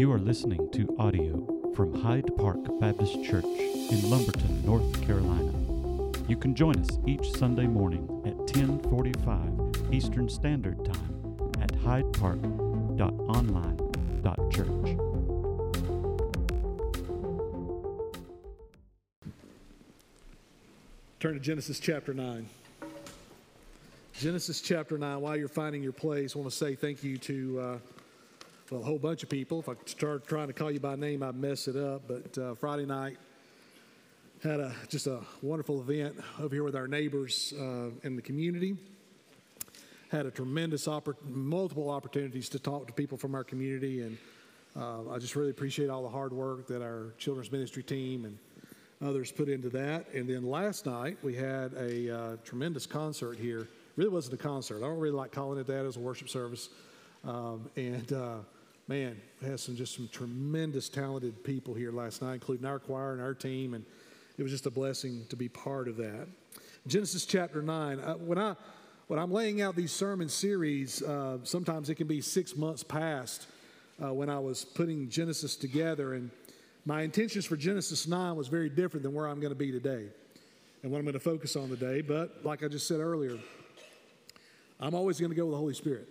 You are listening to audio from Hyde Park Baptist Church in Lumberton, North Carolina. You can join us each Sunday morning at 10:45 Eastern Standard Time at hydepark.online.church. Turn to Genesis chapter 9. Genesis chapter 9. While you're finding your place, I want to say thank you to uh, a whole bunch of people. If I start trying to call you by name, I'd mess it up. But uh, Friday night, had a, just a wonderful event over here with our neighbors uh, in the community. Had a tremendous, oppor- multiple opportunities to talk to people from our community. And uh, I just really appreciate all the hard work that our children's ministry team and others put into that. And then last night we had a uh, tremendous concert here. Really wasn't a concert. I don't really like calling it that as a worship service. Um, and uh, man, had some just some tremendous talented people here last night, including our choir and our team, and it was just a blessing to be part of that. Genesis chapter nine. Uh, when I when I'm laying out these sermon series, uh, sometimes it can be six months past uh, when I was putting Genesis together, and my intentions for Genesis 9 was very different than where I'm going to be today and what I'm going to focus on today. But like I just said earlier, I'm always going to go with the Holy Spirit.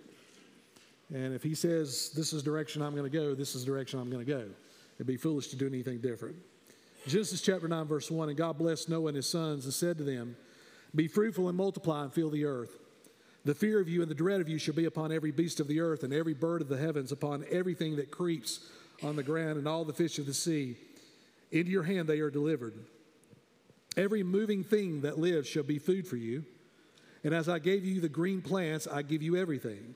And if He says, This is direction I'm going to go, this is direction I'm going to go. It'd be foolish to do anything different. Genesis chapter 9, verse 1 And God blessed Noah and his sons and said to them, Be fruitful and multiply and fill the earth. The fear of you and the dread of you shall be upon every beast of the earth and every bird of the heavens, upon everything that creeps on the ground and all the fish of the sea. Into your hand they are delivered. Every moving thing that lives shall be food for you. And as I gave you the green plants, I give you everything.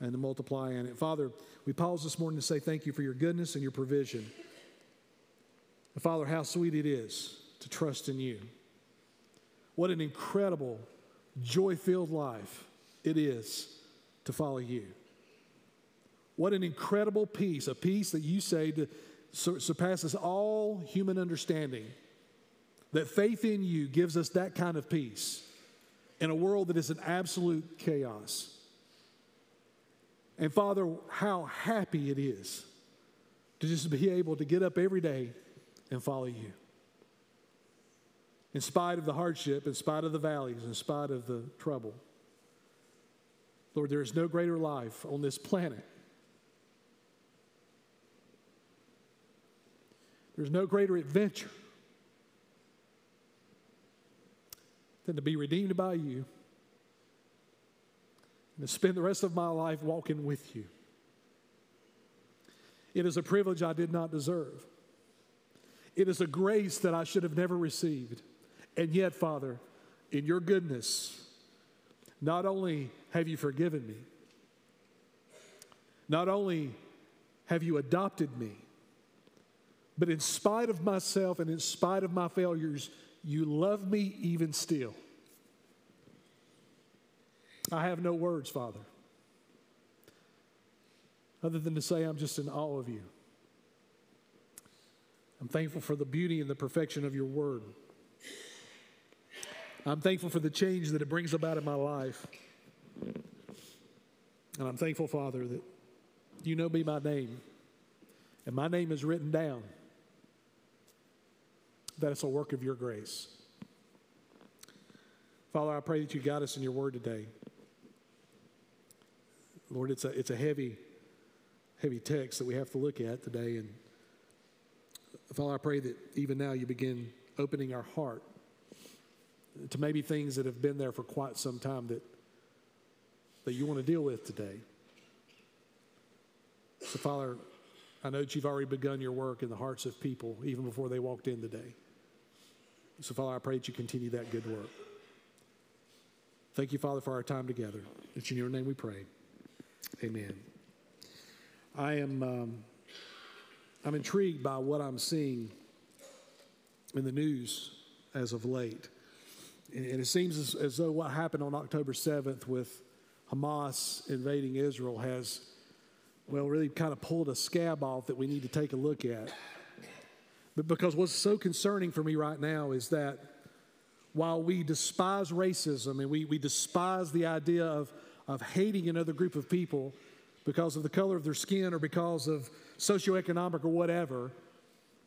and to multiply in it. Father, we pause this morning to say thank you for your goodness and your provision. And Father, how sweet it is to trust in you. What an incredible, joy filled life it is to follow you. What an incredible peace, a peace that you say to, surpasses all human understanding. That faith in you gives us that kind of peace in a world that is an absolute chaos. And Father, how happy it is to just be able to get up every day and follow you. In spite of the hardship, in spite of the valleys, in spite of the trouble. Lord, there is no greater life on this planet. There's no greater adventure than to be redeemed by you to spend the rest of my life walking with you. It is a privilege I did not deserve. It is a grace that I should have never received. And yet, Father, in your goodness, not only have you forgiven me, not only have you adopted me, but in spite of myself and in spite of my failures, you love me even still. I have no words, Father, other than to say I'm just in awe of you. I'm thankful for the beauty and the perfection of your word. I'm thankful for the change that it brings about in my life. And I'm thankful, Father, that you know me by name, and my name is written down, that it's a work of your grace. Father, I pray that you guide us in your word today. Lord, it's a, it's a heavy, heavy text that we have to look at today. And Father, I pray that even now you begin opening our heart to maybe things that have been there for quite some time that, that you want to deal with today. So, Father, I know that you've already begun your work in the hearts of people even before they walked in today. So, Father, I pray that you continue that good work. Thank you, Father, for our time together. It's in your name we pray. Amen. I am, um, I'm intrigued by what I'm seeing in the news as of late. And it seems as, as though what happened on October 7th with Hamas invading Israel has, well, really kind of pulled a scab off that we need to take a look at. But because what's so concerning for me right now is that while we despise racism and we, we despise the idea of, of hating another group of people because of the color of their skin or because of socioeconomic or whatever,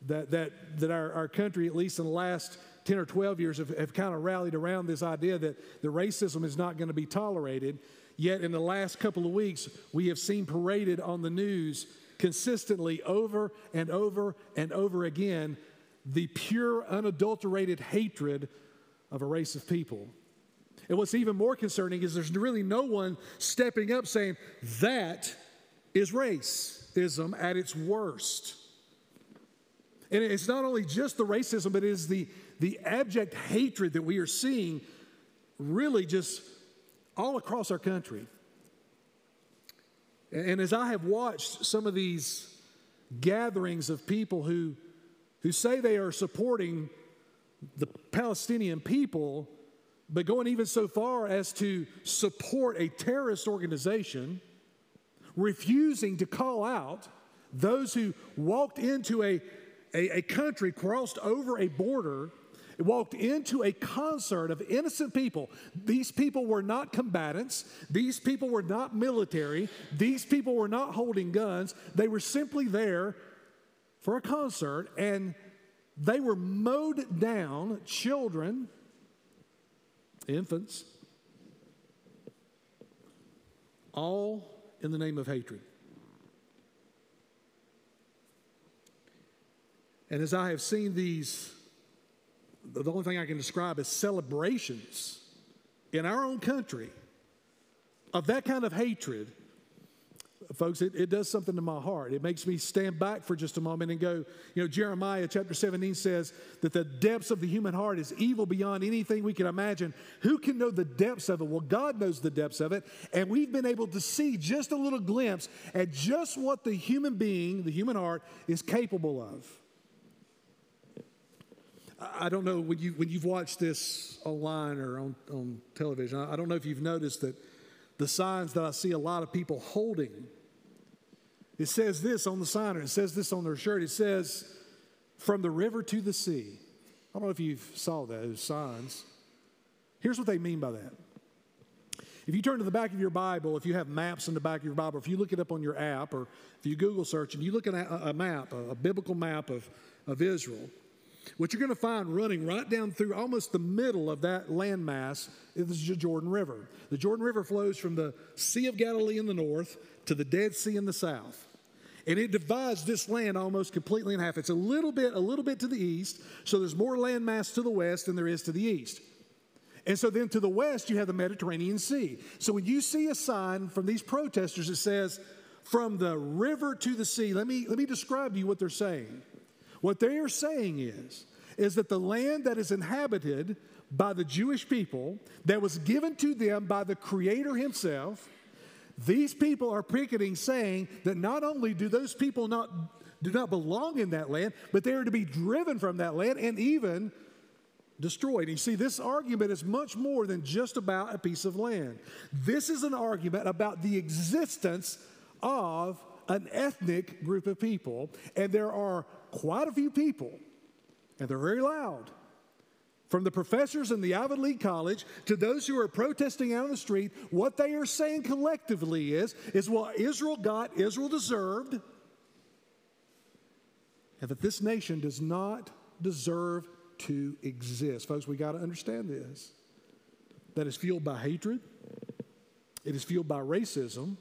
that, that, that our, our country, at least in the last 10 or 12 years, have, have kind of rallied around this idea that the racism is not going to be tolerated. Yet in the last couple of weeks, we have seen paraded on the news consistently over and over and over again the pure, unadulterated hatred of a race of people. And what's even more concerning is there's really no one stepping up saying, that is racism at its worst. And it's not only just the racism, but it is the, the abject hatred that we are seeing really just all across our country. And as I have watched some of these gatherings of people who, who say they are supporting the Palestinian people, but going even so far as to support a terrorist organization, refusing to call out those who walked into a, a, a country, crossed over a border, walked into a concert of innocent people. These people were not combatants. These people were not military. These people were not holding guns. They were simply there for a concert and they were mowed down, children, infants, all in the name of hatred. And as I have seen these, the only thing I can describe is celebrations in our own country of that kind of hatred folks, it, it does something to my heart. It makes me stand back for just a moment and go, you know, Jeremiah chapter 17 says that the depths of the human heart is evil beyond anything we can imagine. Who can know the depths of it? Well, God knows the depths of it. And we've been able to see just a little glimpse at just what the human being, the human heart, is capable of. I don't know when, you, when you've watched this online or on, on television, I don't know if you've noticed that the signs that I see a lot of people holding it says this on the sign, or it says this on their shirt. It says, from the river to the sea. I don't know if you saw those signs. Here's what they mean by that. If you turn to the back of your Bible, if you have maps in the back of your Bible, if you look it up on your app, or if you Google search and you look at a, map, a biblical map of, of Israel, what you're going to find running right down through almost the middle of that landmass is the Jordan River. The Jordan River flows from the Sea of Galilee in the north to the Dead Sea in the south. And it divides this land almost completely in half. It's a little bit, a little bit to the east, so there's more landmass to the west than there is to the east. And so then to the west, you have the Mediterranean Sea. So when you see a sign from these protesters that says, from the river to the sea, let me, let me describe to you what they're saying. What they are saying is, is that the land that is inhabited by the Jewish people, that was given to them by the Creator Himself, these people are picketing saying that not only do those people not do not belong in that land, but they are to be driven from that land and even destroyed. And You see, this argument is much more than just about a piece of land. This is an argument about the existence of an ethnic group of people, and there are quite a few people, and they're very loud from the professors in the Ivy League College to those who are protesting out on the street, what they are saying collectively is, is what Israel got, Israel deserved, and that this nation does not deserve to exist. Folks, we got to understand this. That is fueled by hatred, it is fueled by racism.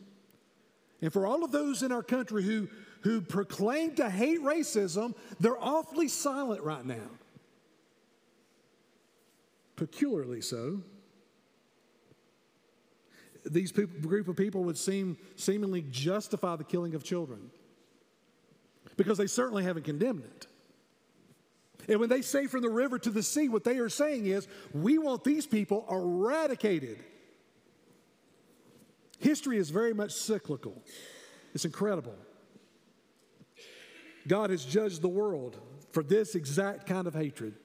And for all of those in our country who, who proclaim to hate racism, they're awfully silent right now peculiarly so. These people, group of people would seem seemingly justify the killing of children because they certainly haven't condemned it. And when they say from the river to the sea, what they are saying is, we want these people eradicated. History is very much cyclical, it's incredible. God has judged the world for this exact kind of hatred.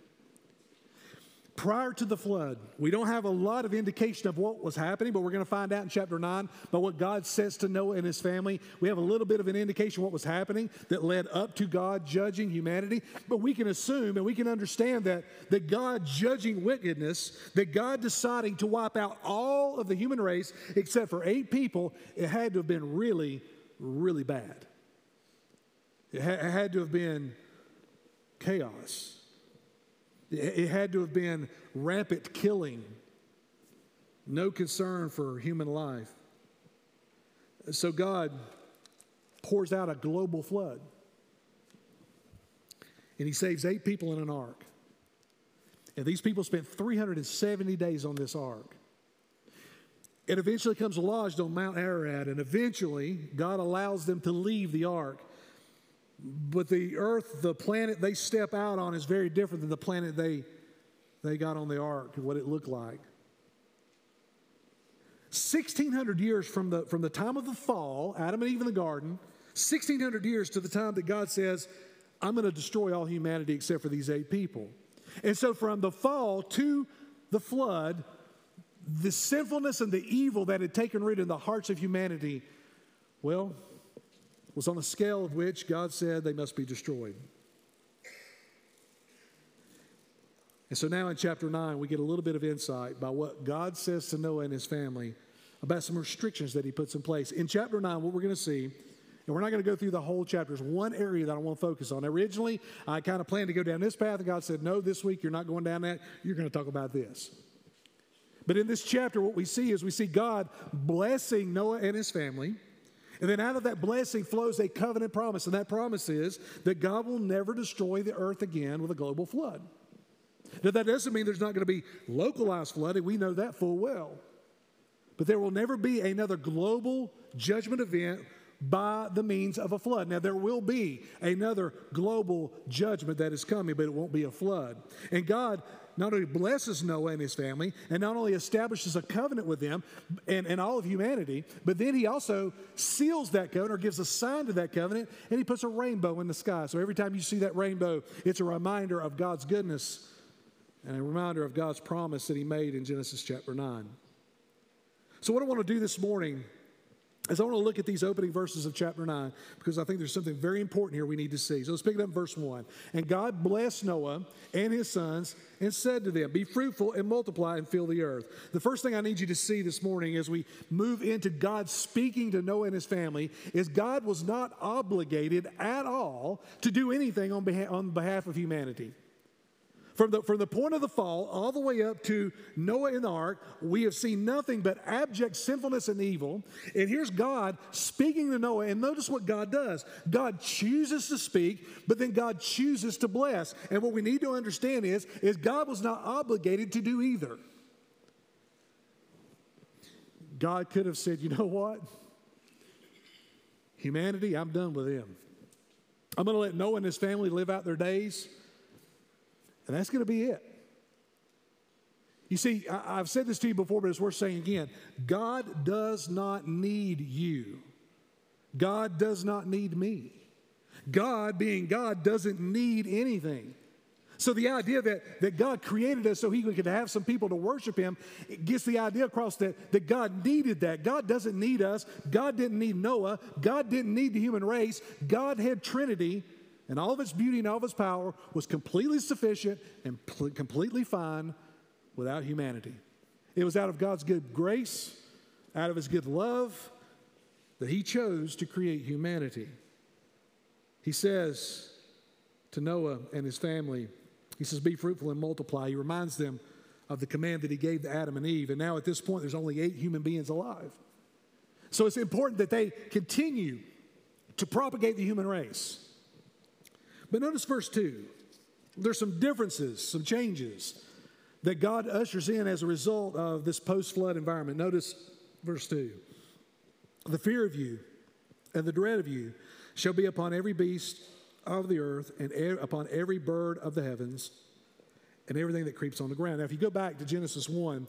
Prior to the flood, we don't have a lot of indication of what was happening, but we're going to find out in chapter 9 about what God says to Noah and his family. We have a little bit of an indication what was happening that led up to God judging humanity, but we can assume and we can understand that, that God judging wickedness, that God deciding to wipe out all of the human race except for eight people, it had to have been really, really bad. It, ha- had to have been chaos. It had to have been rampant killing, no concern for human life. So God pours out a global flood. And he saves eight people in an ark. And these people spent 370 days on this ark. It eventually comes lodged on Mount Ararat, and eventually God allows them to leave the ark. But the earth, the planet they step out on is very different than the planet they, they got on the ark, and what it looked like. 1600 years from the, from the time of the fall, Adam and Eve in the garden, 1600 years to the time that God says, I'm going to destroy all humanity except for these eight people. And so from the fall to the flood, the sinfulness and the evil that had taken root in the hearts of humanity, well, was on a scale of which God said they must be destroyed. And so now in chapter 9, we get a little bit of insight by what God says to Noah and his family about some restrictions that he puts in place. In chapter 9, what we're going to see, and we're not going to go through the whole chapter, is one area that I want to focus on. Originally, I kind of planned to go down this path, and God said, No, this week you're not going down that. You're going to talk about this. But in this chapter, what we see is we see God blessing Noah and his family. And then out of that blessing flows a covenant promise. And that promise is that God will never destroy the earth again with a global flood. Now, that doesn't mean there's not going to be localized flooding. We know that full well. But there will never be another global judgment event by the means of a flood. Now, there will be another global judgment that is coming, but it won't be a flood. And God not only blesses Noah and his family, and not only establishes a covenant with them and, and all of humanity, but then he also seals that covenant or gives a sign to that covenant, and he puts a rainbow in the sky. So every time you see that rainbow, it's a reminder of God's goodness and a reminder of God's promise that he made in Genesis chapter 9. So, what I want to do this morning as I want to look at these opening verses of chapter 9, because I think there's something very important here we need to see. So let's pick it up in verse 1. And God blessed Noah and his sons and said to them, Be fruitful and multiply and fill the earth. The first thing I need you to see this morning as we move into God speaking to Noah and his family is God was not obligated at all to do anything on on behalf of humanity. From the, from the point of the fall all the way up to Noah in the ark, we have seen nothing but abject sinfulness and evil. And here's God speaking to Noah. And notice what God does God chooses to speak, but then God chooses to bless. And what we need to understand is, is God was not obligated to do either. God could have said, you know what? Humanity, I'm done with them. I'm going to let Noah and his family live out their days. And that's going to be it. You see, I, have said this to you before, but it's worth saying again. God does not need you. God does not need me. God, being God, doesn't need anything. So the idea that, that God created us so he could have some people to worship him gets the idea across that, that God needed that. God doesn't need us. God didn't need Noah. God didn't need the human race. God had Trinity and all of its beauty and all of its power was completely sufficient and pl- completely fine without humanity. It was out of God's good grace, out of his good love, that he chose to create humanity. He says to Noah and his family, he says, Be fruitful and multiply. He reminds them of the command that he gave to Adam and Eve. And now at this point, there's only eight human beings alive. So it's important that they continue to propagate the human race. But notice verse 2. There's some differences, some changes that God ushers in as a result of this post flood environment. Notice verse 2. The fear of you and the dread of you shall be upon every beast of the earth and upon every bird of the heavens and everything that creeps on the ground. Now, if you go back to Genesis 1,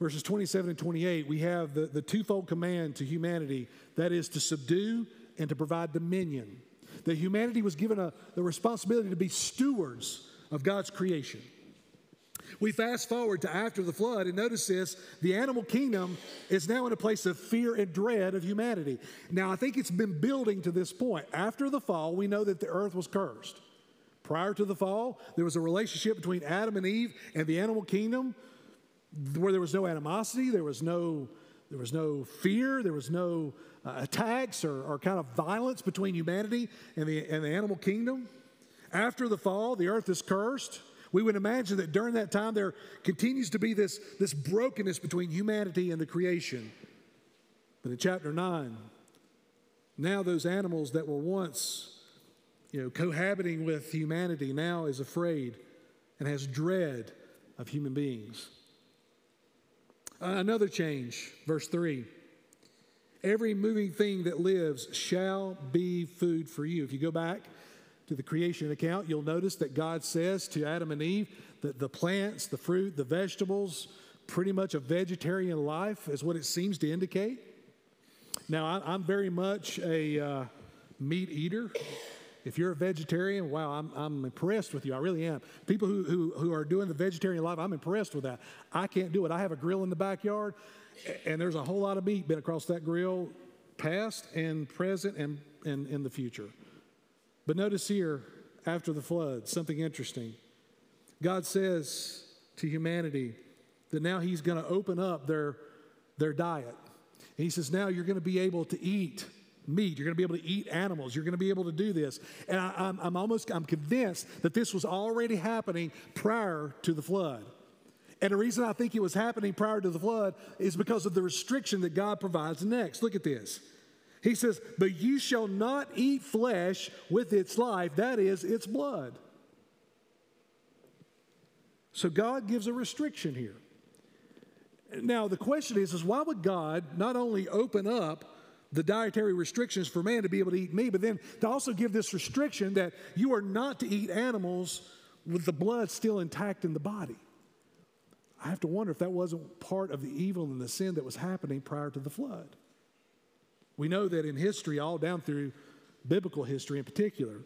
verses 27 and 28, we have the, the twofold command to humanity that is to subdue and to provide dominion. That humanity was given a, the responsibility to be stewards of God's creation. We fast forward to after the flood, and notice this the animal kingdom is now in a place of fear and dread of humanity. Now, I think it's been building to this point. After the fall, we know that the earth was cursed. Prior to the fall, there was a relationship between Adam and Eve and the animal kingdom where there was no animosity, there was no, there was no fear, there was no uh, attacks or, or kind of violence between humanity and the, and the animal kingdom. After the fall, the earth is cursed. We would imagine that during that time there continues to be this, this brokenness between humanity and the creation. But in chapter 9, now those animals that were once you know, cohabiting with humanity now is afraid and has dread of human beings. Another change, verse 3. Every moving thing that lives shall be food for you. If you go back to the creation account, you'll notice that God says to Adam and Eve that the plants, the fruit, the vegetables, pretty much a vegetarian life is what it seems to indicate. Now, I, am very much a uh, meat eater. If you're a vegetarian, wow, I'm, I'm impressed with you. I really am. People who, who, who are doing the vegetarian life, I'm impressed with that. I can't do it. I have a grill in the backyard, and there's a whole lot of meat been across that grill, past and present and, and in the future. But notice here, after the flood, something interesting. God says to humanity that now He's going to open up their, their diet. And He says, now you're going to be able to eat meat. You're going to be able to eat animals. You're going to be able to do this. And I, am I'm, I'm almost, I'm convinced that this was already happening prior to the flood. And the reason I think it was happening prior to the flood is because of the restriction that God provides next. Look at this. He says, But you shall not eat flesh with its life, that is, its blood. So God gives a restriction here. Now, the question is, is why would God not only open up the dietary restrictions for man to be able to eat meat, but then to also give this restriction that you are not to eat animals with the blood still intact in the body? I have to wonder if that wasn't part of the evil and the sin that was happening prior to the flood. We know that in history, all down through biblical history in particular,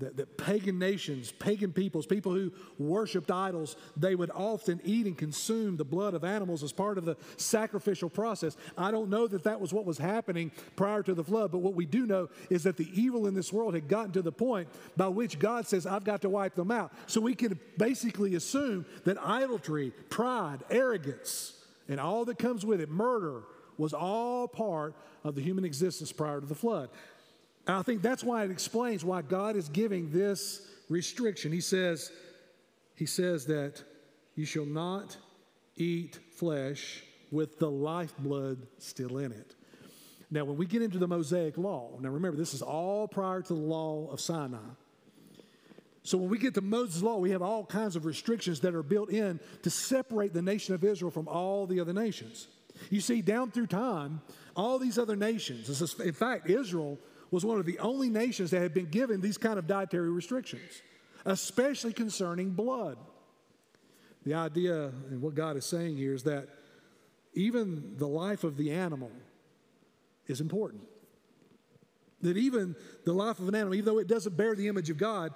that, that pagan nations, pagan peoples, people who worshiped idols, they would often eat and consume the blood of animals as part of the sacrificial process. I don't know that that was what was happening prior to the flood, but what we do know is that the evil in this world had gotten to the point by which God says, I've got to wipe them out. So we can basically assume that idolatry, pride, arrogance, and all that comes with it, murder, was all part of the human existence prior to the flood. And I think that's why it explains why God is giving this restriction. He says, He says that you shall not eat flesh with the lifeblood still in it. Now, when we get into the Mosaic law, now remember, this is all prior to the law of Sinai. So when we get to Moses' law, we have all kinds of restrictions that are built in to separate the nation of Israel from all the other nations. You see, down through time, all these other nations, in fact, Israel was one of the only nations that had been given these kind of dietary restrictions, especially concerning blood. The idea and what God is saying here is that even the life of the animal is important. That even the life of an animal, even though it doesn't bear the image of God,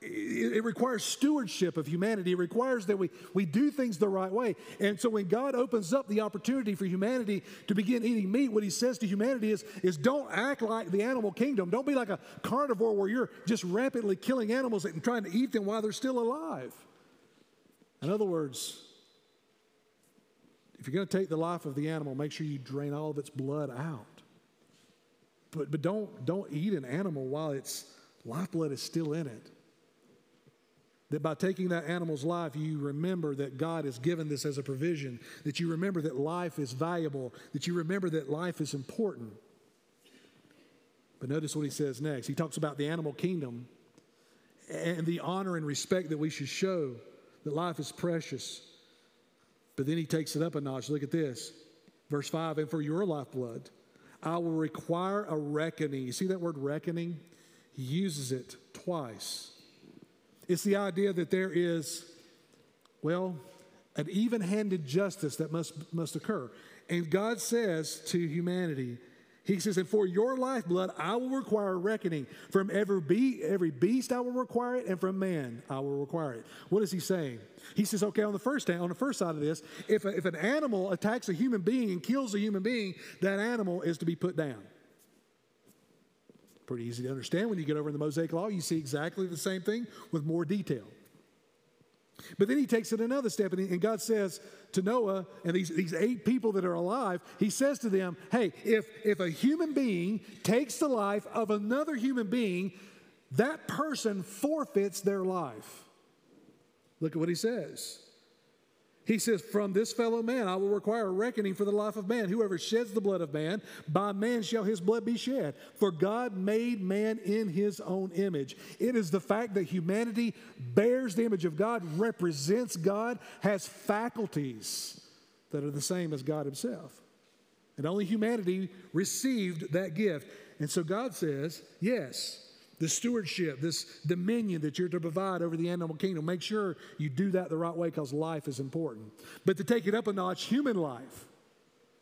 it, requires stewardship of humanity. It requires that we, we do things the right way. And so when God opens up the opportunity for humanity to begin eating meat, what he says to humanity is, is don't act like the animal kingdom. Don't be like a carnivore where you're just rapidly killing animals and trying to eat them while they're still alive. In other words, if you're going to take the life of the animal, make sure you drain all of its blood out. But, but don't, don't eat an animal while its lifeblood is still in it. That by taking that animal's life, you remember that God has given this as a provision, that you remember that life is valuable, that you remember that life is important. But notice what he says next. He talks about the animal kingdom and the honor and respect that we should show that life is precious. But then he takes it up a notch. Look at this. Verse 5 And for your lifeblood, I will require a reckoning. You see that word reckoning? He uses it twice. It's the idea that there is, well, an even handed justice that must, must occur. And God says to humanity, He says, And for your lifeblood I will require reckoning. From every, be- every beast I will require it, and from man I will require it. What is he saying? He says, okay, on the first on the first side of this, if, a, if an animal attacks a human being and kills a human being, that animal is to be put down. Pretty easy to understand. When you get over in the Mosaic Law, you see exactly the same thing with more detail. But then he takes it another step, and, he, and, God says to Noah and these, these eight people that are alive, he says to them, Hey, if, if a human being takes the life of another human being, that person forfeits their life. Look at what he says. He says, From this fellow man I will require a reckoning for the life of man. Whoever sheds the blood of man, by man shall his blood be shed. For God made man in his own image. It is the fact that humanity bears the image of God, represents God, has faculties that are the same as God himself. And only humanity received that gift. And so God says, Yes, the stewardship, this dominion that you're to provide over the animal kingdom. Make sure you do that the right way because life is important. But to take it up a notch, human life,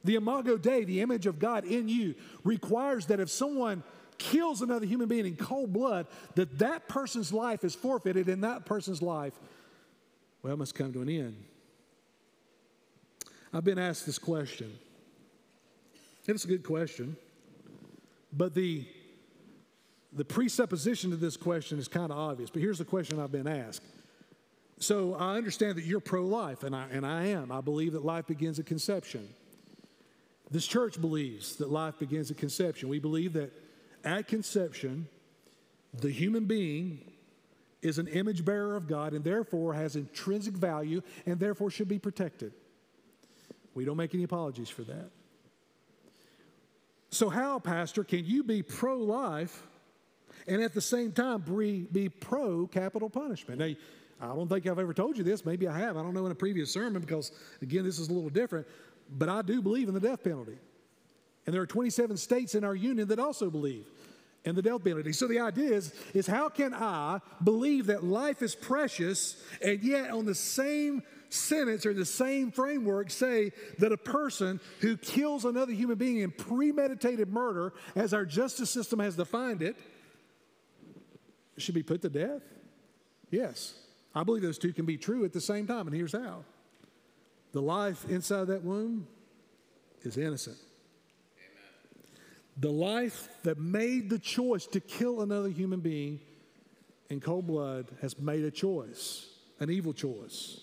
the imago Dei, the image of God in you, requires that if someone kills another human being in cold blood, that that person's life is forfeited and that person's life, well, must come to an end. I've been asked this question. It's a good question. But the the presupposition to this question is kind of obvious, but here's the question I've been asked. So I understand that you're pro life, and I, and I am. I believe that life begins at conception. This church believes that life begins at conception. We believe that at conception, the human being is an image bearer of God and therefore has intrinsic value and therefore should be protected. We don't make any apologies for that. So, how, Pastor, can you be pro life and at the same time be, pro capital punishment. Now, I don't think I've ever told you this. Maybe I have. I don't know in a previous sermon because, again, this is a little different. But I do believe in the death penalty. And there are 27 states in our union that also believe in the death penalty. So the idea is, is how can I believe that life is precious and yet on the same sentence or the same framework say that a person who kills another human being in premeditated murder, as our justice system has defined it, should be put to death? Yes. I believe those two can be true at the same time, and here's how the life inside that womb is innocent. Amen. The life that made the choice to kill another human being in cold blood has made a choice, an evil choice.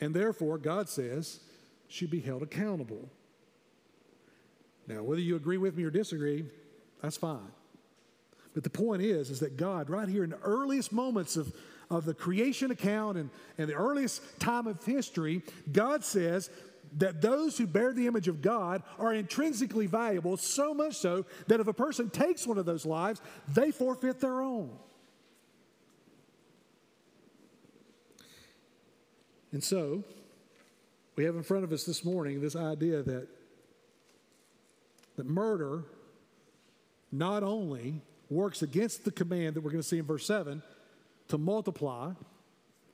And therefore, God says, should be held accountable. Now, whether you agree with me or disagree, that's fine. But the point is, is that God, right here in the earliest moments of, of the creation account and, and the earliest time of history, God says that those who bear the image of God are intrinsically valuable, so much so that if a person takes one of those lives, they forfeit their own. And so, we have in front of us this morning this idea that, that murder not only works against the command that we're going to see in verse 7 to multiply.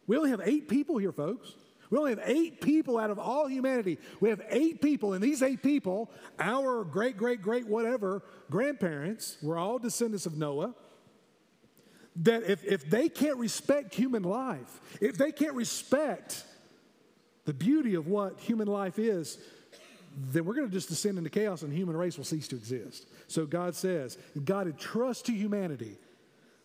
We only have eight people here, folks. We only have eight people out of all humanity. We have eight people, and these eight people, our great, great, great, whatever grandparents, were all descendants of Noah. That if, if they can't respect human life, if they can't respect the beauty of what human life is, then we're going to just descend into chaos and the human race will cease to exist. So God says, God entrusts to humanity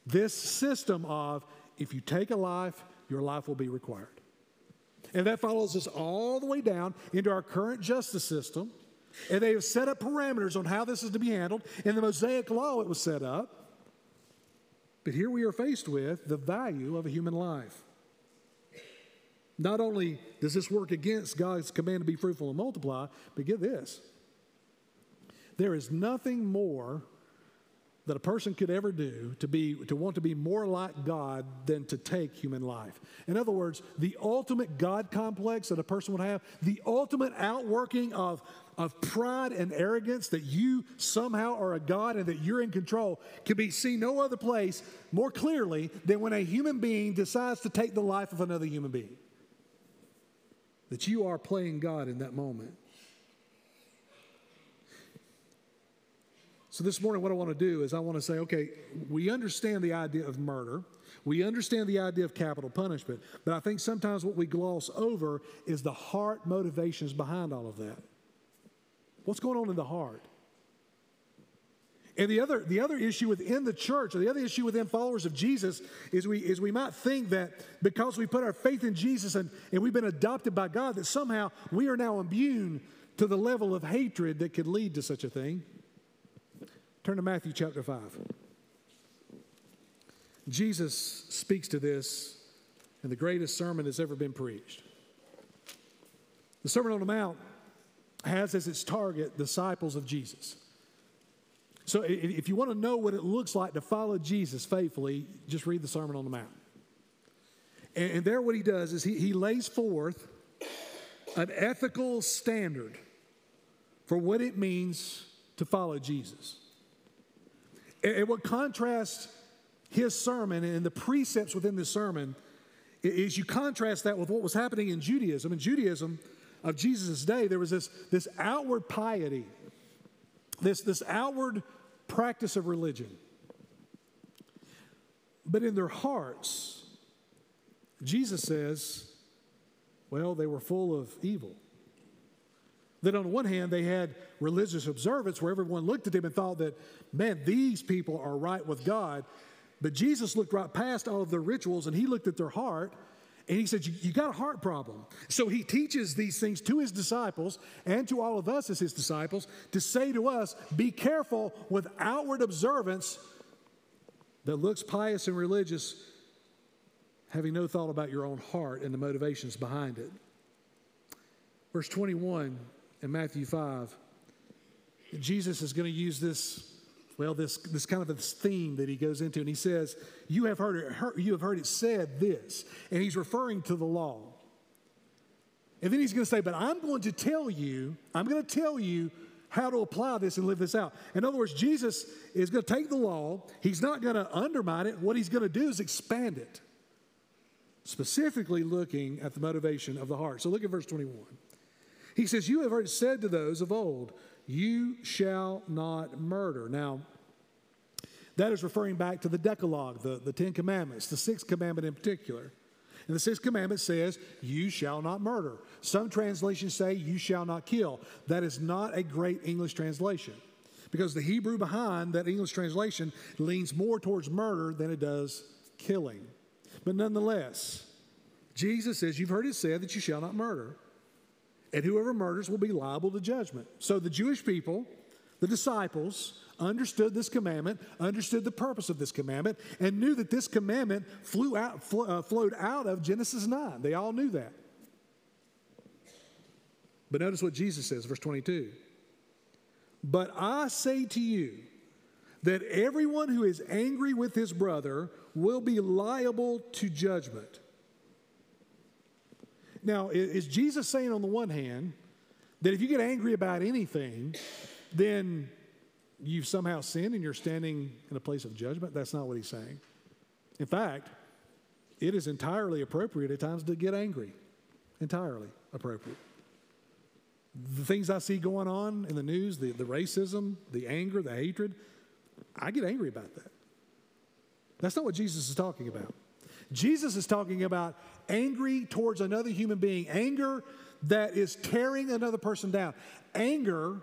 this system of if you take a life, your life will be required. And that follows us all the way down into our current justice system. And they have set up parameters on how this is to be handled. In the Mosaic Law, it was set up. But here we are faced with the value of a human life. Not only does this work against God's command to be fruitful and multiply, but get this there is nothing more that a person could ever do to be to want to be more like God than to take human life. In other words, the ultimate God complex that a person would have, the ultimate outworking of, of pride and arrogance that you somehow are a God and that you're in control can be seen no other place more clearly than when a human being decides to take the life of another human being that you are playing God in that moment. So this morning, what I want to do is I want to say, okay, we understand the idea of murder. We understand the idea of capital punishment, but I think sometimes what we gloss over is the heart motivations behind all of that. What's going on in the heart? And the other, the other issue within the church, or the other issue within followers of Jesus, is we, is we might think that because we put our faith in Jesus and, and we've been adopted by God, that somehow we are now immune to the level of hatred that could lead to such a thing. Turn to Matthew chapter 5. Jesus speaks to this in the greatest sermon that's ever been preached. The Sermon on the Mount has as its target disciples of Jesus. So if you want to know what it looks like to follow Jesus faithfully, just read the Sermon on the Mount. And, there, what he does is he, he lays forth an ethical standard for what it means to follow Jesus. And, what contrasts his sermon and the precepts within the sermon is you contrast that with what was happening in Judaism. In Judaism of Jesus' day, there was this, this outward piety, this, this outward practice of religion. But in their hearts, Jesus says, well, they were full of evil. That on one hand, they had religious observance where everyone looked at them and thought that, man, these people are right with God. But Jesus looked right past all of their rituals and he looked at their heart and he said, You got a heart problem. So he teaches these things to his disciples and to all of us as his disciples to say to us, Be careful with outward observance that looks pious and religious, having no thought about your own heart and the motivations behind it. Verse 21 in Matthew 5, Jesus is going to use this well, this, this kind of this theme that he goes into, and he says, you have heard it, heard, you have heard it said this, and he's referring to the law. And then he's going to say, but I'm going to tell you, I'm going to tell you how to apply this and live this out. In other words, Jesus is going to take the law, he's not going to undermine it. What he's going to do is expand it, specifically looking at the motivation of the heart. So look at verse 21. He says, You have heard it said to those of old, you shall not murder. Now, that is referring back to the Decalogue, the, the Ten Commandments, the sixth commandment in particular. And the sixth commandment says, You shall not murder. Some translations say, You shall not kill. That is not a great English translation because the Hebrew behind that English translation leans more towards murder than it does killing. But nonetheless, Jesus says, You've heard it said that you shall not murder and whoever murders will be liable to judgment. So the Jewish people, the disciples, understood this commandment, understood the purpose of this commandment, and knew that this commandment flew out, fl- uh, flowed out of Genesis 9. They all knew that. But notice what Jesus says, verse 22. But I say to you that everyone who is angry with his brother will be liable to judgment. Now, is Jesus saying on the one hand that if you get angry about anything, then you've somehow sinned and you're standing in a place of judgment? That's not what he's saying. In fact, it is entirely appropriate at times to get angry. Entirely appropriate. The things I see going on in the news, the, the racism, the anger, the hatred, I get angry about that. That's not what Jesus is talking about. Jesus is talking about angry towards another human being, anger that is tearing another person down, anger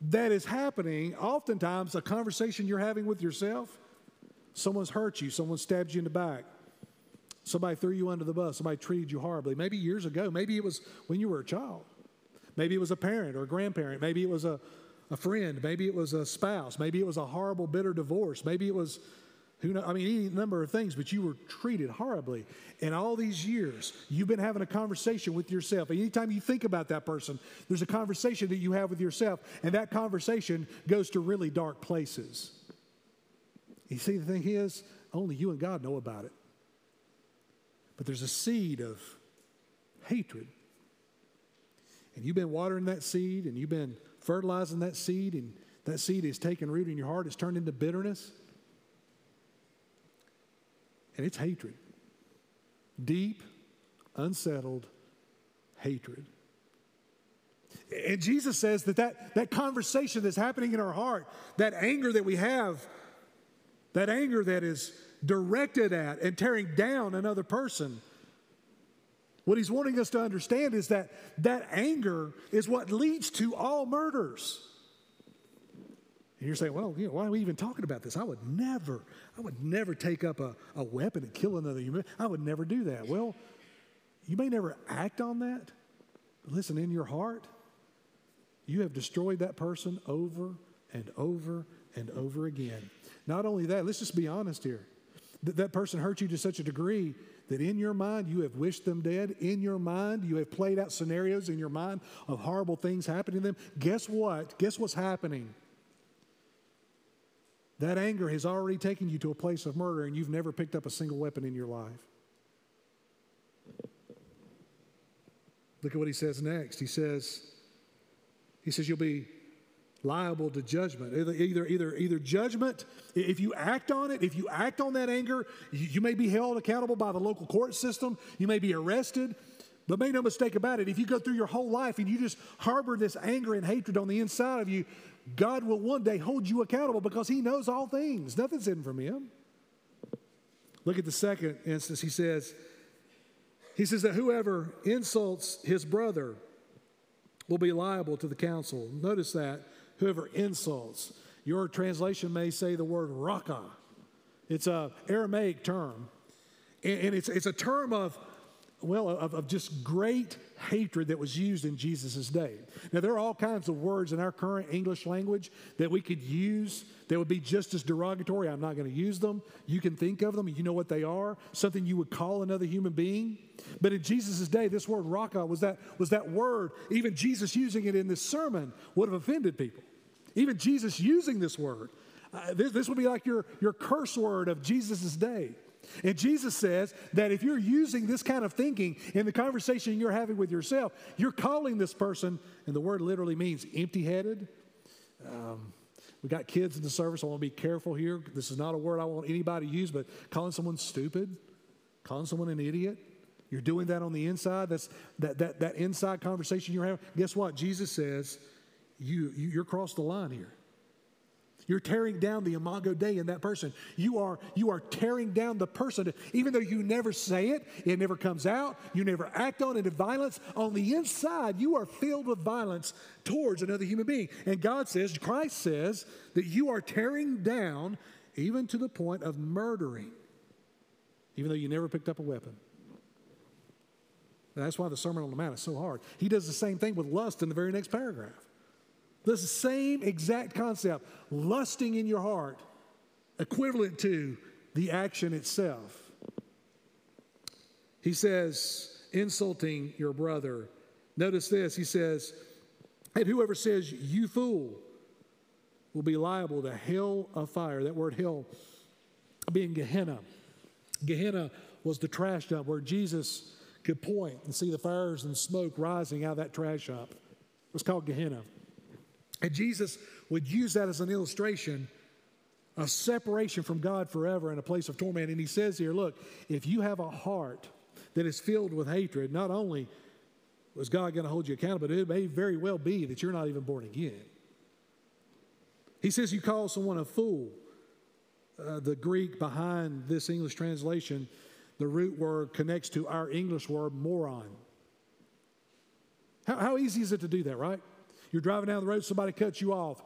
that is happening, oftentimes a conversation you're having with yourself. Someone's hurt you, someone stabbed you in the back, somebody threw you under the bus, somebody treated you horribly. Maybe years ago, maybe it was when you were a child, maybe it was a parent or a grandparent, maybe it was a, a friend, maybe it was a spouse, maybe it was a horrible, bitter divorce, maybe it was who know, I mean, any number of things, but you were treated horribly. In all these years, you've been having a conversation with yourself. anytime you think about that person, there's a conversation that you have with yourself, and that conversation goes to really dark places. You see, the thing is, only you and God know about it. But there's a seed of hatred. And you've been watering that seed, and you've been fertilizing that seed, and that seed is taken root in your heart. It's turned into bitterness and it's hatred. Deep, unsettled hatred. And Jesus says that, that that conversation that's happening in our heart, that anger that we have, that anger that is directed at and tearing down another person, what he's wanting us to understand is that that anger is what leads to all murders. And you're saying, well, you know, why are we even talking about this? I would never, I would never take up a, a weapon and kill another human. I would never do that. Well, you may never act on that, listen, in your heart, you have destroyed that person over and over and over again. Not only that, let's just be honest here. That, that person hurt you to such a degree that in your mind you have wished them dead. In your mind, you have played out scenarios in your mind of horrible things happening to them. Guess what? Guess what's happening? That anger has already taken you to a place of murder, and you've never picked up a single weapon in your life. Look at what he says next. He says, he says, you'll be liable to judgment. Either, either, either, judgment, if you act on it, if you act on that anger, you, you may be held accountable by the local court system, you may be arrested. But make no mistake about it, if you go through your whole life and you just harbor this anger and hatred on the inside of you, God will one day hold you accountable because He knows all things. Nothing's hidden from Him. Look at the second instance. He says, He says that whoever insults his brother will be liable to the council. Notice that whoever insults. Your translation may say the word raka. It's a Aramaic term, and it's, it's a term of well, of, of, just great hatred that was used in Jesus' day. Now, there are all kinds of words in our current English language that we could use that would be just as derogatory. I'm not going to use them. You can think of them, you know what they are, something you would call another human being. But in Jesus' day, this word raka was that, was that word, even Jesus using it in this sermon would have offended people. Even Jesus using this word. Uh, this, this would be like your, your curse word of Jesus' day. And Jesus says that if you're using this kind of thinking in the conversation you're having with yourself, you're calling this person, and the word literally means empty headed. Um, we got kids in the service. I want to be careful here. This is not a word I want anybody to use, but calling someone stupid, calling someone an idiot. You're doing that on the inside. That's that, that, that inside conversation you're having. Guess what? Jesus says you, you, you're crossed the line here. You're tearing down the imago Dei in that person. You are, you are tearing down the person. Even though you never say it, it never comes out, you never act on it in violence, on the inside, you are filled with violence towards another human being. And God says, Christ says, that you are tearing down even to the point of murdering, even though you never picked up a weapon. That's why the Sermon on the Mount is so hard. He does the same thing with lust in the very next paragraph. The same exact concept, lusting in your heart, equivalent to the action itself. He says, insulting your brother. Notice this, he says, and whoever says, you fool, will be liable to hell of fire. That word hell being Gehenna. Gehenna was the trash dump where Jesus could point and see the fires and smoke rising out of that trash dump. It was called Gehenna. And Jesus would use that as an illustration of separation from God forever in a place of torment. And he says here, look, if you have a heart that is filled with hatred, not only was God going to hold you accountable, but it may very well be that you're not even born again. He says you call someone a fool. Uh, the Greek behind this English translation, the root word connects to our English word moron. How, how easy is it to do that, right? You're driving down the road, somebody cuts you off,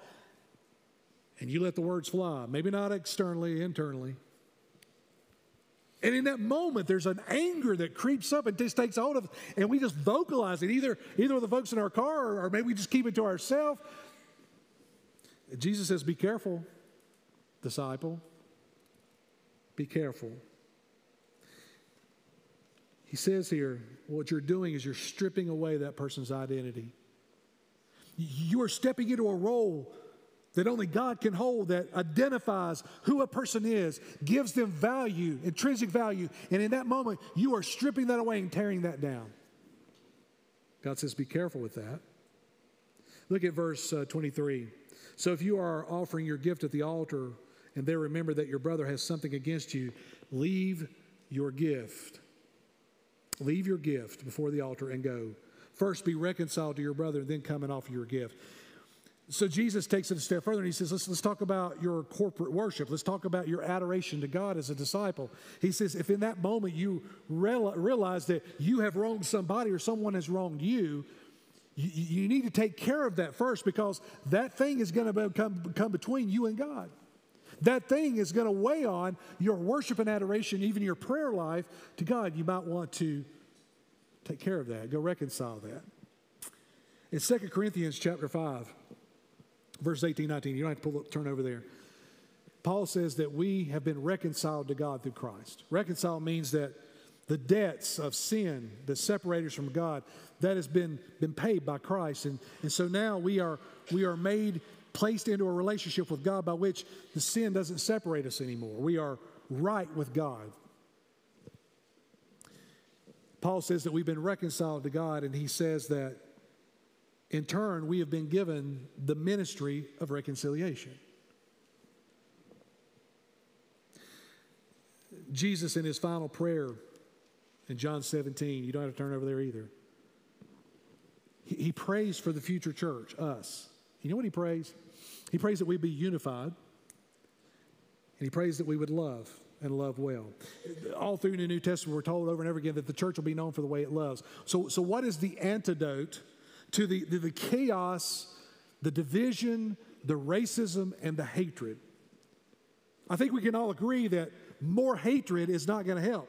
and you let the words fly. Maybe not externally, internally. And in that moment, there's an anger that creeps up and just takes hold of us, and we just vocalize it, either, either with the folks in our car or maybe we just keep it to ourselves. Jesus says, Be careful, disciple. Be careful. He says here, what you're doing is you're stripping away that person's identity. You are stepping into a role that only God can hold that identifies who a person is, gives them value, intrinsic value. And in that moment, you are stripping that away and tearing that down. God says, be careful with that. Look at verse uh, 23. So if you are offering your gift at the altar and there remember that your brother has something against you, leave your gift. Leave your gift before the altar and go. First be reconciled to your brother and then come and offer your gift. So Jesus takes it a step further and he says, let's, let's talk about your corporate worship. Let's talk about your adoration to God as a disciple. He says, if in that moment you realize that you have wronged somebody or someone has wronged you, you, you need to take care of that first because that thing is going to come, come between you and God. That thing is going to weigh on your worship and adoration, even your prayer life to God. You might want to take care of that. Go reconcile that. In 2 Corinthians chapter 5, verse 18, 19. You don't have to up, turn over there. Paul says that we have been reconciled to God through Christ. Reconcile means that the debts of sin that separate us from God, that has been, been paid by Christ. And, and so now we are, we are made, placed into a relationship with God by which the sin doesn't separate us anymore. We are right with God. Paul says that we've been reconciled to God, and he says that in turn, we have been given the ministry of reconciliation. Jesus, in his final prayer in John 17, you don't have to turn over there either. He, he prays for the future church, us. You know what he prays? He prays that we be unified, and he prays that we would love and love well. All through the New Testament, we're told over and over again that the church will be known for the way it loves. So, so what is the antidote to the, the, the chaos, the division, the racism, and the hatred. I think we can all agree that more hatred is not going to help.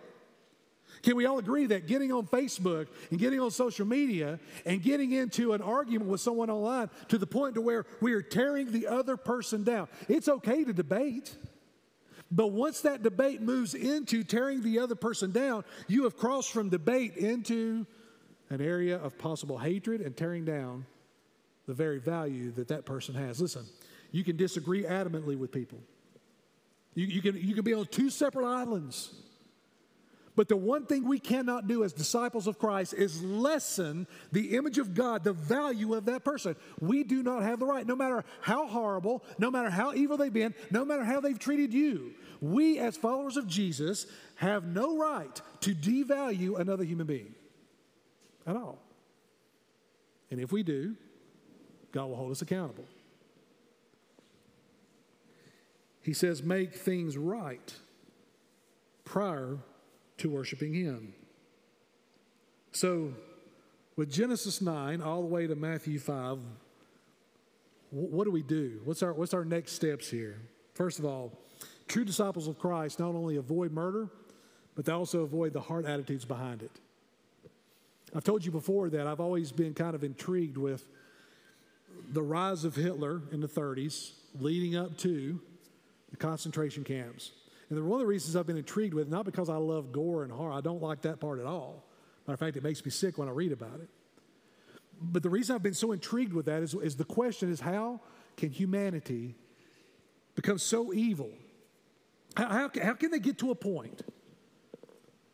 Can we all agree that getting on Facebook and getting on social media and getting into an argument with someone online to the point to where we are tearing the other person down, it's okay to debate. But once that debate moves into tearing the other person down, you have crossed from debate into an area of possible hatred and tearing down the very value that that person has. Listen, you can disagree adamantly with people. You, you, can, you can be on two separate islands. But the one thing we cannot do as disciples of Christ is lessen the image of God, the value of that person. We do not have the right, no matter how horrible, no matter how evil they've been, no matter how they've treated you. We, as followers of Jesus, have no right to devalue another human being at all. And if we do, God will hold us accountable. He says, make things right prior to worshiping Him. So, with Genesis 9 all the way to Matthew 5, what do we do? What's our, what's our next steps here? First of all, true disciples of Christ not only avoid murder, but they also avoid the heart attitudes behind it. I've told you before that I've always been kind of intrigued with the rise of Hitler in the 30s, leading up to the concentration camps. And one of the reasons I've been intrigued with, not because I love gore and horror, I don't like that part at all. Matter of fact, it makes me sick when I read about it. But the reason I've been so intrigued with that is, is the question is how can humanity become so evil? How, how, how can they get to a point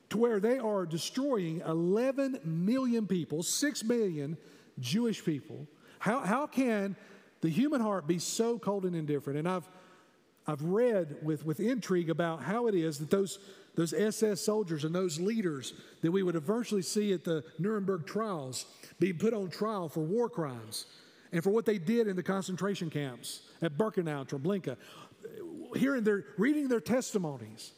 to where they are destroying 11 million people, 6 million Jewish people. How, how can the human heart be so cold and indifferent? And I've, I've read with, with intrigue about how it is that those, those SS soldiers and those leaders that we would eventually see at the Nuremberg trials being put on trial for war crimes and for what they did in the concentration camps at Birkenau, Treblinka, hearing their, reading their testimonies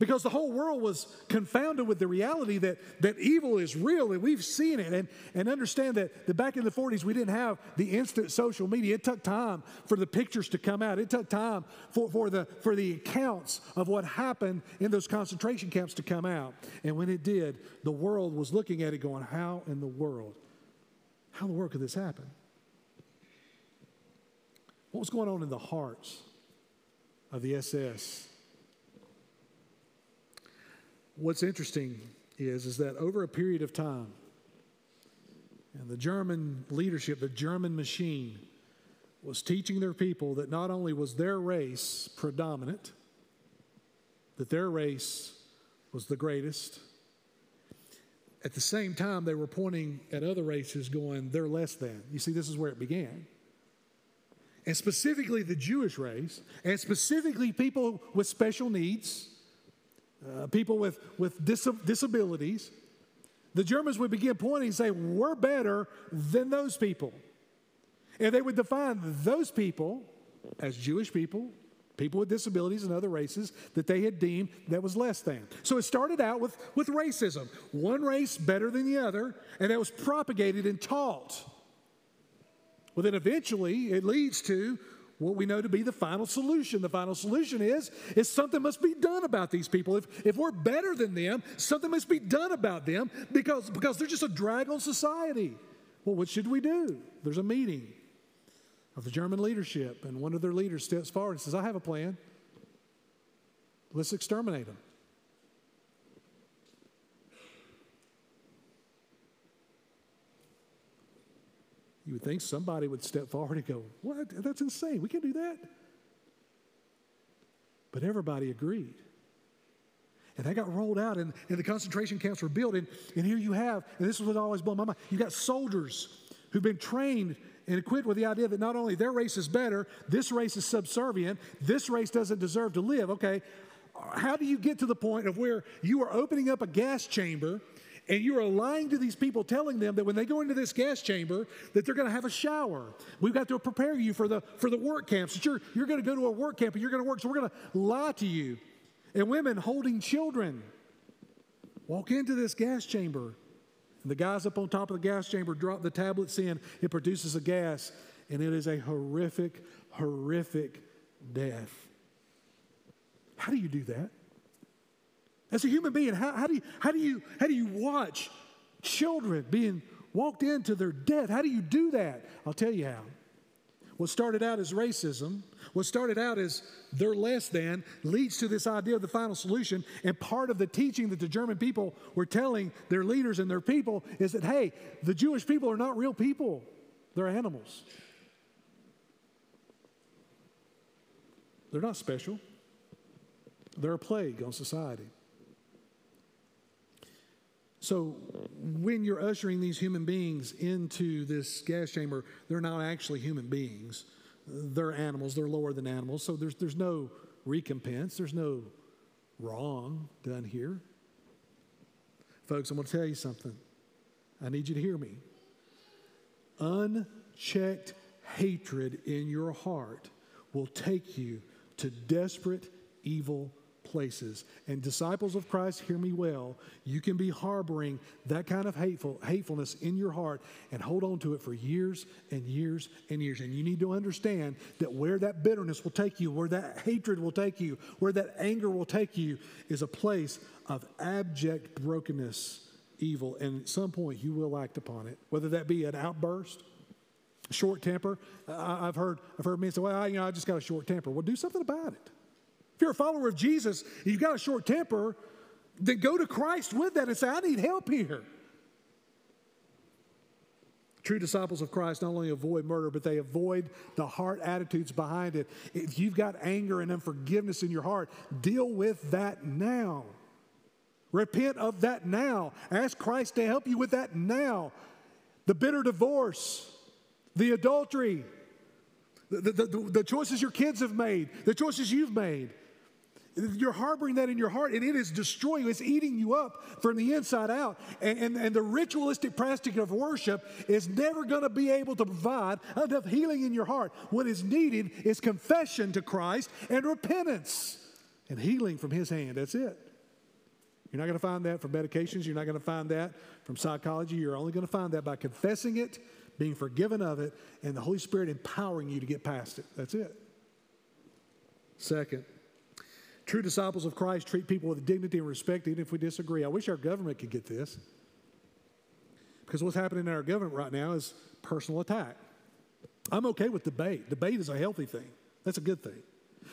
because the whole world was confounded with the reality that, that evil is real and we've seen it. And, and understand that, that back in the 40s, we didn't have the instant social media. It took time for the pictures to come out, it took time for, for, the, for the accounts of what happened in those concentration camps to come out. And when it did, the world was looking at it going, How in the world? How in the world could this happen? What was going on in the hearts of the SS what's interesting is, is that over a period of time, and the German leadership, the German machine, was teaching their people that not only was their race predominant, that their race was the greatest. At the same time, they were pointing at other races, going, they're less than. You see, this is where it began. And specifically the Jewish race, and specifically people with special needs, uh, people with, with dis- disabilities, the Germans would begin pointing and say, We're better than those people. And they would define those people as Jewish people, people with disabilities and other races that they had deemed that was less than. So it started out with, with racism one race better than the other, and that was propagated and taught. Well, then eventually it leads to what we know to be the final solution. The final solution is, is something must be done about these people. If, if we're better than them, something must be done about them because, because they're just a drag on society. Well, what should we do? There's a meeting of the German leadership, and one of their leaders steps forward and says, I have a plan. Let's exterminate them. You would think somebody would step forward and go, What? That's insane. We can't do that. But everybody agreed. And that got rolled out, and, and the concentration camps were built. And, and here you have, and this is what always blew my mind you've got soldiers who've been trained and equipped with the idea that not only their race is better, this race is subservient, this race doesn't deserve to live. Okay, how do you get to the point of where you are opening up a gas chamber and you are lying to these people telling them that when they go into this gas chamber that they're going to have a shower. We've got to prepare you for the for the work camps. That you're, you're going to go to a work camp and you're going to work. So we're going to lie to you. And women holding children walk into this gas chamber. And the guys up on top of the gas chamber drop the tablets in. It produces a gas and it is a horrific horrific death. How do you do that as a human being, how, how, do you, how, do you, how do you watch children being walked into their death? How do you do that? I'll tell you how. What started out as racism, what started out as they're less than, leads to this idea of the final solution. And part of the teaching that the German people were telling their leaders and their people is that, hey, the Jewish people are not real people, they're animals. They're not special, they're a plague on society. So, when you're ushering these human beings into this gas chamber, they're not actually human beings. They're animals, they're lower than animals. So, there's, there's no recompense, there's no wrong done here. Folks, I'm going to tell you something. I need you to hear me. Unchecked hatred in your heart will take you to desperate, evil places. And disciples of Christ, hear me well. You can be harboring that kind of hateful hatefulness in your heart and hold on to it for years and years and years. And you need to understand that where that bitterness will take you, where that hatred will take you, where that anger will take you is a place of abject brokenness, evil. And at some point you will act upon it, whether that be an outburst short temper. I've heard I've heard men say, "Well, you know, I just got a short temper." Well, do something about it. If you're a follower of Jesus, you've got a short temper, then go to Christ with that and say, I need help here. True disciples of Christ not only avoid murder, but they avoid the heart attitudes behind it. If you've got anger and unforgiveness in your heart, deal with that now. Repent of that now. Ask Christ to help you with that now. The bitter divorce, the adultery, the, the, the, the choices your kids have made, the choices you've made. You're harboring that in your heart, and it is destroying you. It's eating you up from the inside out. And, and, and the ritualistic practice of worship is never going to be able to provide enough healing in your heart. What is needed is confession to Christ and repentance and healing from His hand. That's it. You're not going to find that from medications. You're not going to find that from psychology. You're only going to find that by confessing it, being forgiven of it, and the Holy Spirit empowering you to get past it. That's it. Second, True disciples of Christ treat people with dignity and respect, even if we disagree. I wish our government could get this. Because what's happening in our government right now is personal attack. I'm okay with debate. Debate is a healthy thing, that's a good thing.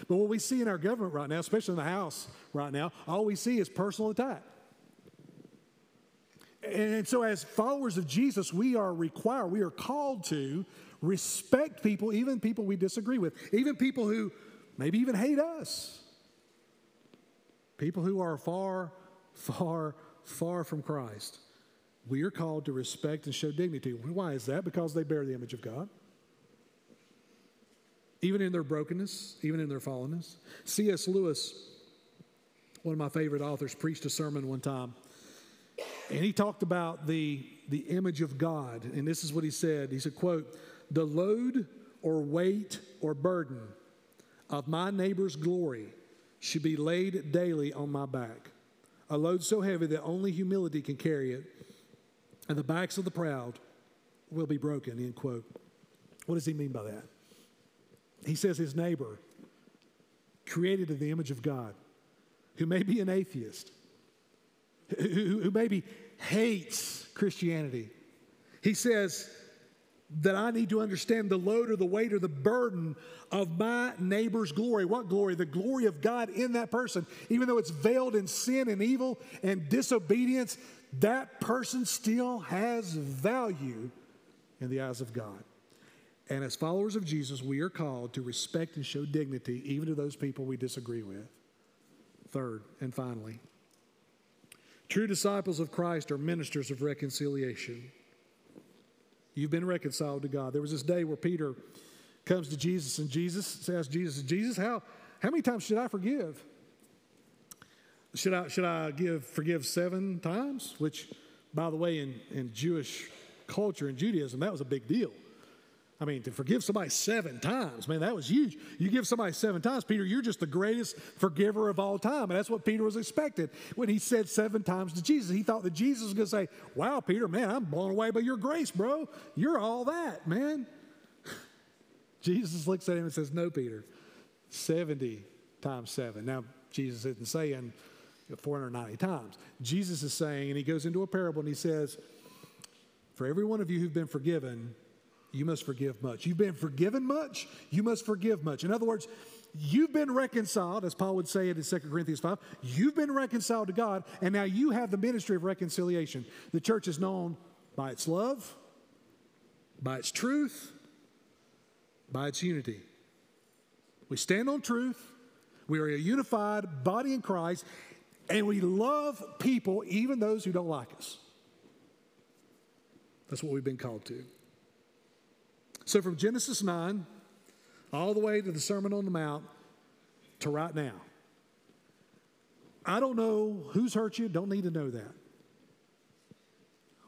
But what we see in our government right now, especially in the House right now, all we see is personal attack. And so, as followers of Jesus, we are required, we are called to respect people, even people we disagree with, even people who maybe even hate us. People who are far, far, far from Christ. We are called to respect and show dignity. Why is that? Because they bear the image of God. Even in their brokenness, even in their fallenness. C.S. Lewis, one of my favorite authors, preached a sermon one time. And he talked about the, the image of God. And this is what he said. He said, quote, the load or weight or burden of my neighbor's glory should be laid daily on my back. A load so heavy that only humility can carry it, and the backs of the proud will be broken, end quote. What does he mean by that? He says his neighbor, created in the image of God, who may be an atheist, who, who maybe hates Christianity. He says that I need to understand the load or the weight or the burden of my neighbor's glory. What glory? The glory of God in that person. Even though it's veiled in sin and evil and disobedience, that person still has value in the eyes of God. And as followers of Jesus, we are called to respect and show dignity even to those people we disagree with. Third and finally, true disciples of Christ are ministers of reconciliation. You've been reconciled to God. There was this day where Peter comes to Jesus and Jesus says, Jesus, Jesus, how, how many times should I forgive? Should I, should I give forgive seven times? Which, by the way, in, in Jewish culture and Judaism, that was a big deal. I mean, to forgive somebody seven times, man, that was huge. You give somebody seven times, Peter, you're just the greatest forgiver of all time. And that's what Peter was expected when he said seven times to Jesus. He thought that Jesus was going to say, Wow, Peter, man, I'm blown away by your grace, bro. You're all that, man. Jesus looks at him and says, No, Peter, 70 times seven. Now, Jesus isn't saying 490 times. Jesus is saying, and he goes into a parable and he says, For every one of you who've been forgiven, you must forgive much. You've been forgiven much, you must forgive much. In other words, you've been reconciled, as Paul would say it in 2 Corinthians 5. You've been reconciled to God, and now you have the ministry of reconciliation. The church is known by its love, by its truth, by its unity. We stand on truth, we are a unified body in Christ, and we love people, even those who don't like us. That's what we've been called to. So from Genesis 9 all the way to the Sermon on the Mount to right now, I don't know who's hurt you, don't need to know that.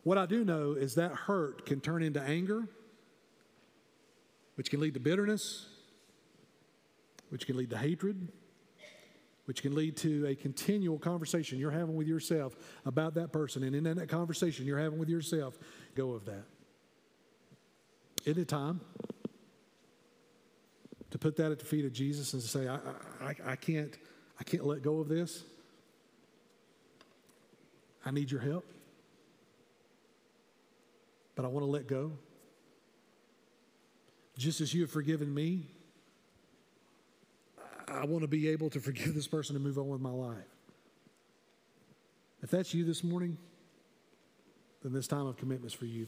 What I do know is that hurt can turn into anger, which can lead to bitterness, which can lead to hatred, which can lead to a continual conversation you're having with yourself about that person. And in that conversation you're having with yourself, go of that. Isn't it time to put that at the feet of Jesus and say, I, I, I, can't, I can't let go of this? I need your help, but I want to let go. Just as you have forgiven me, I want to be able to forgive this person and move on with my life. If that's you this morning, then this time of commitment is for you.